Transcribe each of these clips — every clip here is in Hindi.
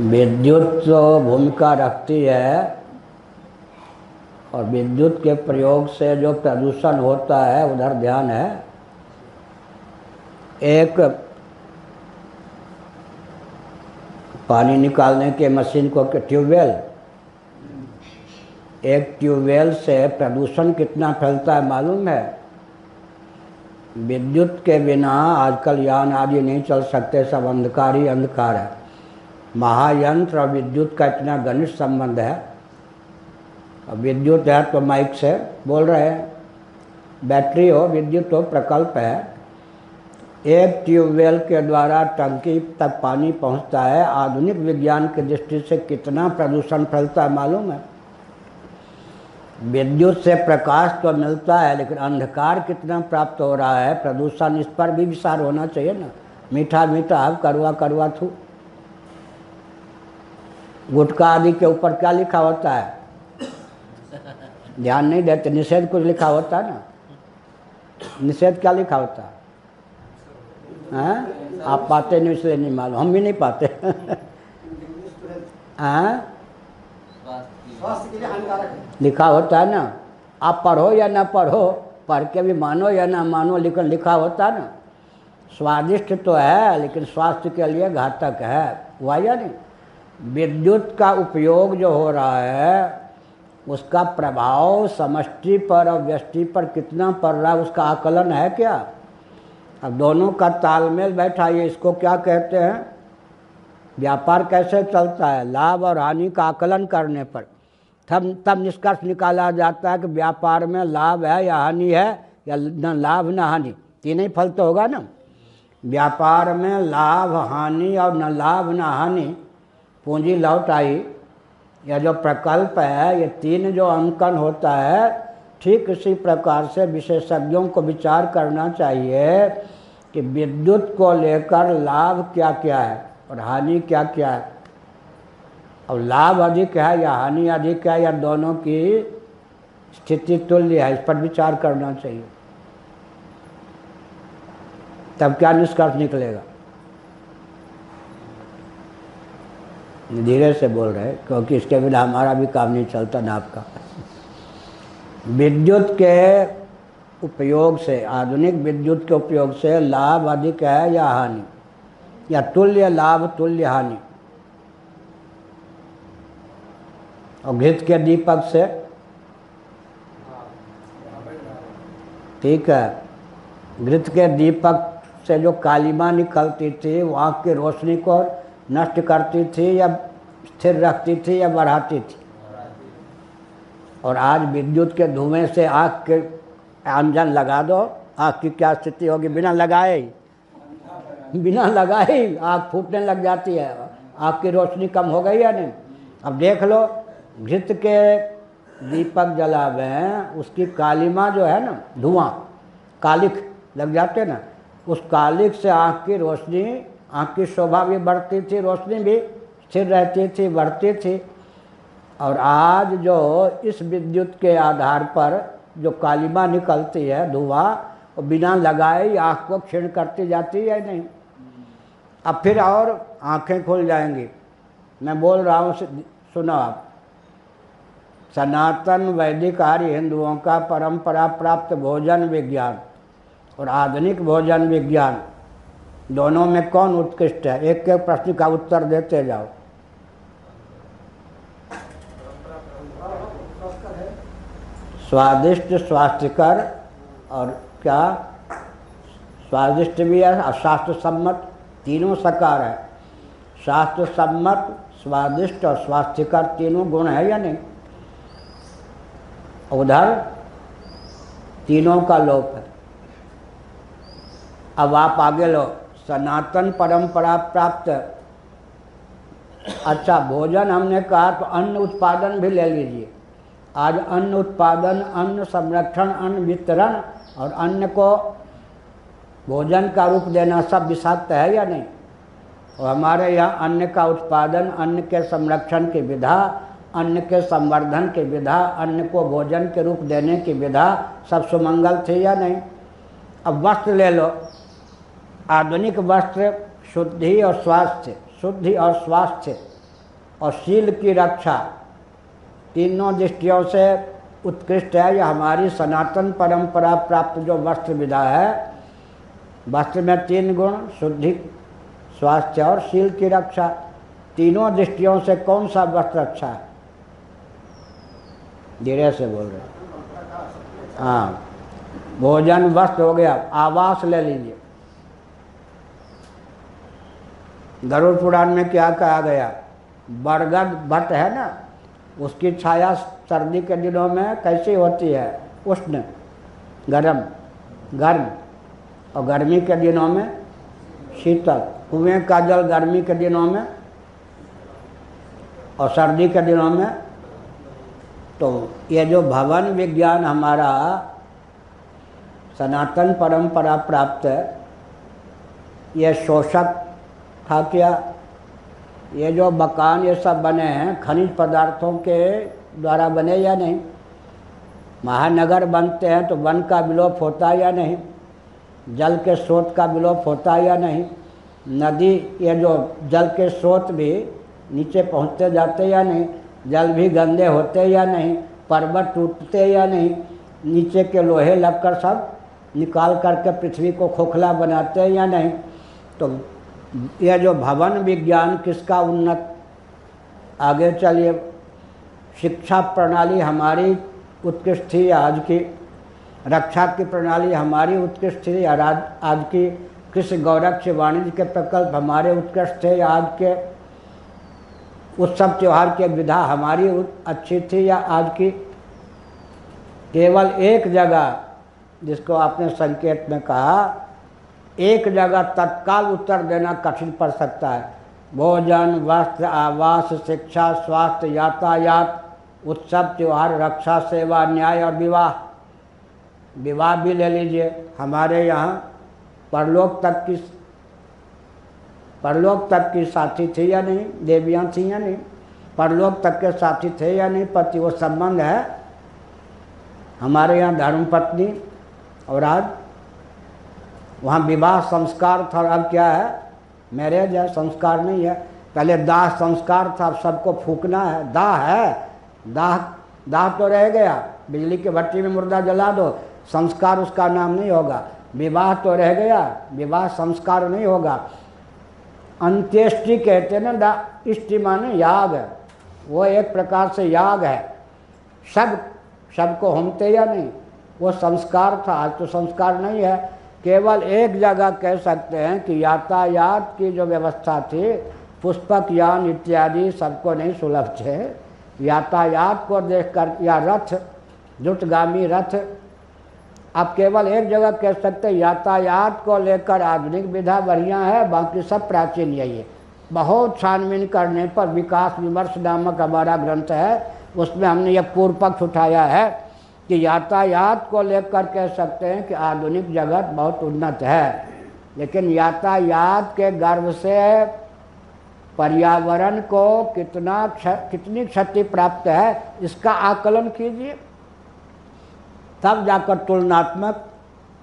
विद्युत तो भूमिका रखती है और विद्युत के प्रयोग से जो प्रदूषण होता है, उधर ध्यान है। एक, पानी निकालने के मशीन को ट्यूबवेल। एक ट्यूबवेल से प्रदूषण कितना फैलता है मालूम है? विद्युत के बिना आजकल यान आदि नहीं चल सकते, सब अंधकार ही अंधकार है। महायंत्र और विद्युत का इतना घनिष्ठ संबंध है। और विद्युत है तो माइक से बोल रहे हैं, बैटरी हो, विद्युत हो, प्रकल्प है। एक ट्यूबवेल के द्वारा टंकी तक पानी पहुँचता है। आधुनिक विज्ञान की दृष्टि से कितना प्रदूषण फैलता है मालूम है? विद्युत से प्रकाश तो मिलता है, लेकिन अंधकार कितना प्राप्त हो रहा है? प्रदूषण इस पर भी विचार होना चाहिए ना। मीठा मीठा अब कड़वा कड़वा थू। गुटखा आदि के ऊपर क्या लिखा होता है? ध्यान नहीं देते, निषेध कुछ लिखा होता है ना? निषेध क्या लिखा होता? है? हैं? आप पाते नहीं, इसलिए नहीं मालूम। हम भी नहीं पाते। है? लिखा होता है ना? आप पढ़ो या ना पढ़ो, पढ़ के भी मानो या ना मानो, लेकिन लिखा होता है ना? स्वादिष्ट तो है, लेकिन स्वास्थ्य के लिए घातक है। हुआ या नहीं? विद्युत का उपयोग जो हो रहा है, उसका प्रभाव समष्टि पर और व्यष्टि पर कितना पड़ रहा है, उसका आकलन है क्या? अब दोनों का तालमेल बैठा ये इसको क्या कहते हैं? व्यापार कैसे चलता है? लाभ और हानि का आकलन करने पर। तब तब निष्कर्ष निकाला जाता है कि व्यापार में लाभ है या हानि है, या न लाभ न हानि। तीन ही फल तो होगा ना। व्यापार में लाभ, हानि और न लाभ, न हानि पूंजी लौट आई। या जो प्रकल्प है, ये तीन जो अंकन होता है, ठीक इसी प्रकार से विशेषज्ञों को विचार करना चाहिए कि विद्युत को लेकर लाभ क्या क्या है और हानि क्या क्या है। और लाभ अधिक है या हानि अधिक है या दोनों की स्थिति तुल्य है, इस पर विचार करना चाहिए। तब क्या निष्कर्ष निकलेगा? धीरे से बोल रहे क्योंकि इसके बिना हमारा भी काम नहीं चलता ना आपका। विद्युत के उपयोग से, आधुनिक विद्युत के उपयोग से लाभ अधिक है या हानि? या तुल्य लाभ, तुल्य हानि? और घृत के दीपक से? ठीक है। घृत के दीपक से जो कालिमा निकलती थी, वो आँख की रोशनी को नष्ट करती थी या स्थिर रखती थी या बढ़ाती थी। और आज विद्युत के धुएँ से आँख के आंजन लगा दो। आँख की क्या स्थिति होगी? बिना लगाए ही। बिना लगाए ही आँख फूटने लग जाती है। आँख की रोशनी कम हो गई या नहीं? अब देख लो, घृत के दीपक जलावे हैं उसकी कालिमा जो है ना, धुआँ कालिक लग जाते ना, उस कालिक से आँख की रोशनी आँख की शोभा भी बढ़ती थी, रोशनी भी स्थिर रहती थी, बढ़ती थी। और आज जो इस विद्युत के आधार पर जो कालिमा निकलती है, धुआँ, वो बिना लगाए ही आँख को क्षीण करती जाती है नहीं? अब फिर और आँखें खुल जाएँगी। मैं बोल रहा हूँ सुनो आप। सनातन वैदिक आर्य हिंदुओं का परंपरा प्राप्त भोजन विज्ञान और आधुनिक भोजन विज्ञान दोनों में कौन उत्कृष्ट है? एक एक प्रश्न का उत्तर देते जाओ। स्वादिष्ट स्वास्थ्यकर और क्या? स्वादिष्ट भी है और शास्त्र सम्मत तीनों सकार है। शास्त्र सम्मत स्वादिष्ट और स्वास्थ्यकर तीनों गुण है या नहीं? उधर तीनों का लोप है। अब आप आगे लो। सनातन परंपरा प्राप्त। अच्छा भोजन हमने कहा तो अन्न उत्पादन भी ले लीजिए। आज अन्न उत्पादन, अन्न संरक्षण, अन्न वितरण और अन्न को भोजन का रूप देना सब विषाक्त है या नहीं? और हमारे यहाँ अन्न का उत्पादन, अन्न के संरक्षण की विधा, अन्न के संवर्धन की विधा, अन्न को भोजन के रूप देने की विधा सब सुमंगल थी या नहीं? अब वस्त्र ले लो। आधुनिक वस्त्र, शुद्धि और स्वास्थ्य, शुद्धि और स्वास्थ्य और शील की रक्षा, तीनों दृष्टियों से उत्कृष्ट है। यह हमारी सनातन परंपरा प्राप्त जो वस्त्र विधा है, वस्त्र में तीन गुण, शुद्धि, स्वास्थ्य और शील की रक्षा। तीनों दृष्टियों से कौन सा वस्त्र अच्छा है? धीरे से बोल रहे हाँ। भोजन वस्त्र हो गया, आवास ले लीजिए। गरुड़ पुराण में क्या कहा गया? बरगद भट्ट है ना? उसकी छाया सर्दी के दिनों में कैसी होती है? उष्ण, गर्म गर्म। और गर्मी के दिनों में शीतल। कुएँ का जल गर्मी के दिनों में और सर्दी के दिनों में। तो ये जो भवन विज्ञान हमारा सनातन परंपरा प्राप्त है, ये शोषक था क्या। ये जो मकान, ये सब बने हैं, खनिज पदार्थों के द्वारा बने या नहीं? महानगर बनते हैं तो वन का विलोप होता या नहीं? जल के स्रोत का विलोप होता या नहीं? नदी, ये जो जल के स्रोत भी नीचे पहुँचते जाते या नहीं? जल भी गंदे होते या नहीं? पर्वत टूटते या नहीं? नीचे के लोहे लगकर सब निकाल करके पृथ्वी को खोखला बनाते या नहीं? तो यह जो भवन विज्ञान किसका उन्नत? आगे चलिए। शिक्षा प्रणाली हमारी उत्कृष्ट थी आज की। रक्षा की प्रणाली हमारी उत्कृष्ट थी। आज आज की कृषि गौरक्ष वाणिज्य के प्रकल्प हमारे उत्कृष्ट थे। आज के उत्सव त्यौहार की विधा हमारी अच्छी थी या आज की? केवल एक जगह जिसको आपने संकेत में कहा एक जगह तत्काल उत्तर देना कठिन पड़ सकता है। भोजन, वस्त्र, आवास, शिक्षा, स्वास्थ्य, यातायात, उत्सव, त्यौहार, रक्षा, सेवा, न्याय और विवाह। विवाह भी ले लीजिए। हमारे यहाँ परलोक तक की परलोक तक की साथी थी या नहीं? देवियाँ थी या नहीं? परलोक तक के साथी थे या नहीं? पति, वो संबंध है। हमारे यहाँ धर्म पत्नी और आज वहाँ विवाह संस्कार था, अब क्या है? मैरिज है, संस्कार नहीं है। पहले दाह संस्कार था, अब सबको फूकना है। दाह है? दाह दाह तो रह गया। बिजली के भट्टी में मुर्दा जला दो, संस्कार उसका नाम नहीं होगा। विवाह तो रह गया, विवाह संस्कार नहीं होगा। अंत्येष्टि कहते ना, दा, इष्टि माने याग। है वो एक प्रकार से याग है। सब, सबको होमते या नहीं? वो संस्कार था, आज तो संस्कार नहीं है। केवल एक जगह कह सकते हैं कि यातायात की जो व्यवस्था थी, पुष्पक, यान इत्यादि सबको नहीं सुलभ थे। यातायात को देखकर या रथ, द्रुतगामी रथ, आप केवल एक जगह कह सकते यातायात को लेकर आधुनिक विधा बढ़िया है, बाकी सब प्राचीन यही है। बहुत छानबीन करने पर विकास, विमर्श नामक हमारा ग्रंथ है, उसमें हमने यह पूर्व पक्ष उठाया है। कि यातायात को लेकर कह सकते हैं कि आधुनिक जगत बहुत उन्नत है। लेकिन यातायात के गर्व से पर्यावरण को कितना कितनी क्षति प्राप्त है, इसका आकलन कीजिए। तब जाकर तुलनात्मक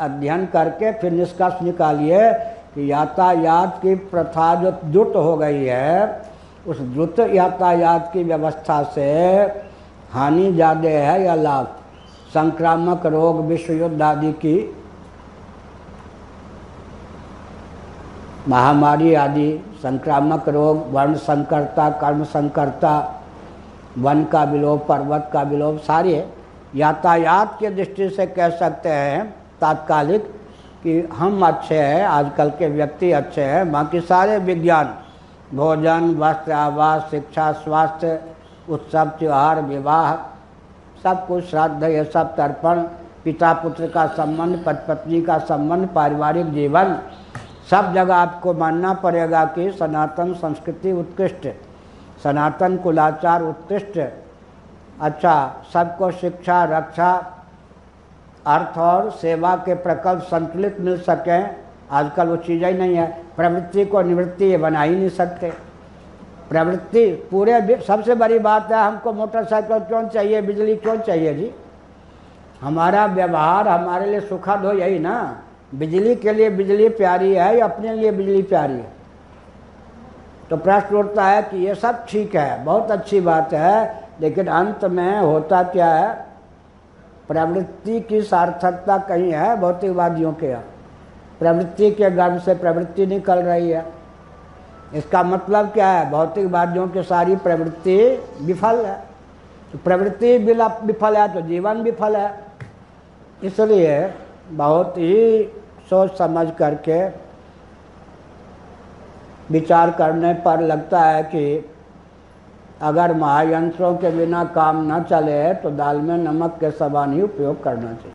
अध्ययन करके फिर निष्कर्ष निकालिए कि यातायात की प्रथा जो द्रुत हो गई है, उस द्रुत यातायात की व्यवस्था से हानि ज़्यादा है या लाभ? संक्रामक रोग विश्व युद्ध आदि की महामारी आदि, संक्रामक रोग वर्ण संकरता कर्म संकरता वन का विलोप, पर्वत का विलोप, सारे यातायात के दृष्टि से कह सकते हैं तात्कालिक कि हम अच्छे हैं, आजकल के व्यक्ति अच्छे हैं, बाकी सारे विज्ञान, भोजन, वस्त्र, आवास, शिक्षा, स्वास्थ्य, उत्सव, त्यौहार, विवाह सब कुछ श्राद्ध ये सब तर्पण, पिता पुत्र का संबंध पति पत्नी का संबंध पारिवारिक जीवन, सब जगह आपको मानना पड़ेगा कि सनातन संस्कृति उत्कृष्ट, सनातन कुलाचार उत्कृष्ट। अच्छा सबको शिक्षा, रक्षा, अर्थ और सेवा के प्रकल्प संतुलित मिल सकें। आजकल वो चीज़ें ही नहीं है, प्रवृत्ति को निवृत्ति ये बना ही नहीं सकते। प्रवृत्ति, पूरे सबसे बड़ी बात है, हमको मोटरसाइकिल क्यों चाहिए, बिजली क्यों चाहिए जी? हमारा व्यवहार हमारे लिए सुखद हो, यही ना? बिजली के लिए बिजली प्यारी है या अपने लिए बिजली प्यारी है? तो प्रश्न उठता है कि ये सब ठीक है, बहुत अच्छी बात है, लेकिन अंत में होता क्या है? प्रवृत्ति की सार्थकता कहीं है, भौतिकवादियों के यहाँ? प्रवृत्ति के गर्भ से प्रवृत्ति निकल रही है। इसका मतलब क्या है? भौतिक भौतिकवादियों की सारी प्रवृत्ति विफल है। तो प्रवृत्ति विफल है तो जीवन विफल है। इसलिए बहुत ही सोच समझ करके विचार करने पर लगता है कि अगर महायंत्रों के बिना काम न चले तो दाल में नमक के समान ही उपयोग करना चाहिए।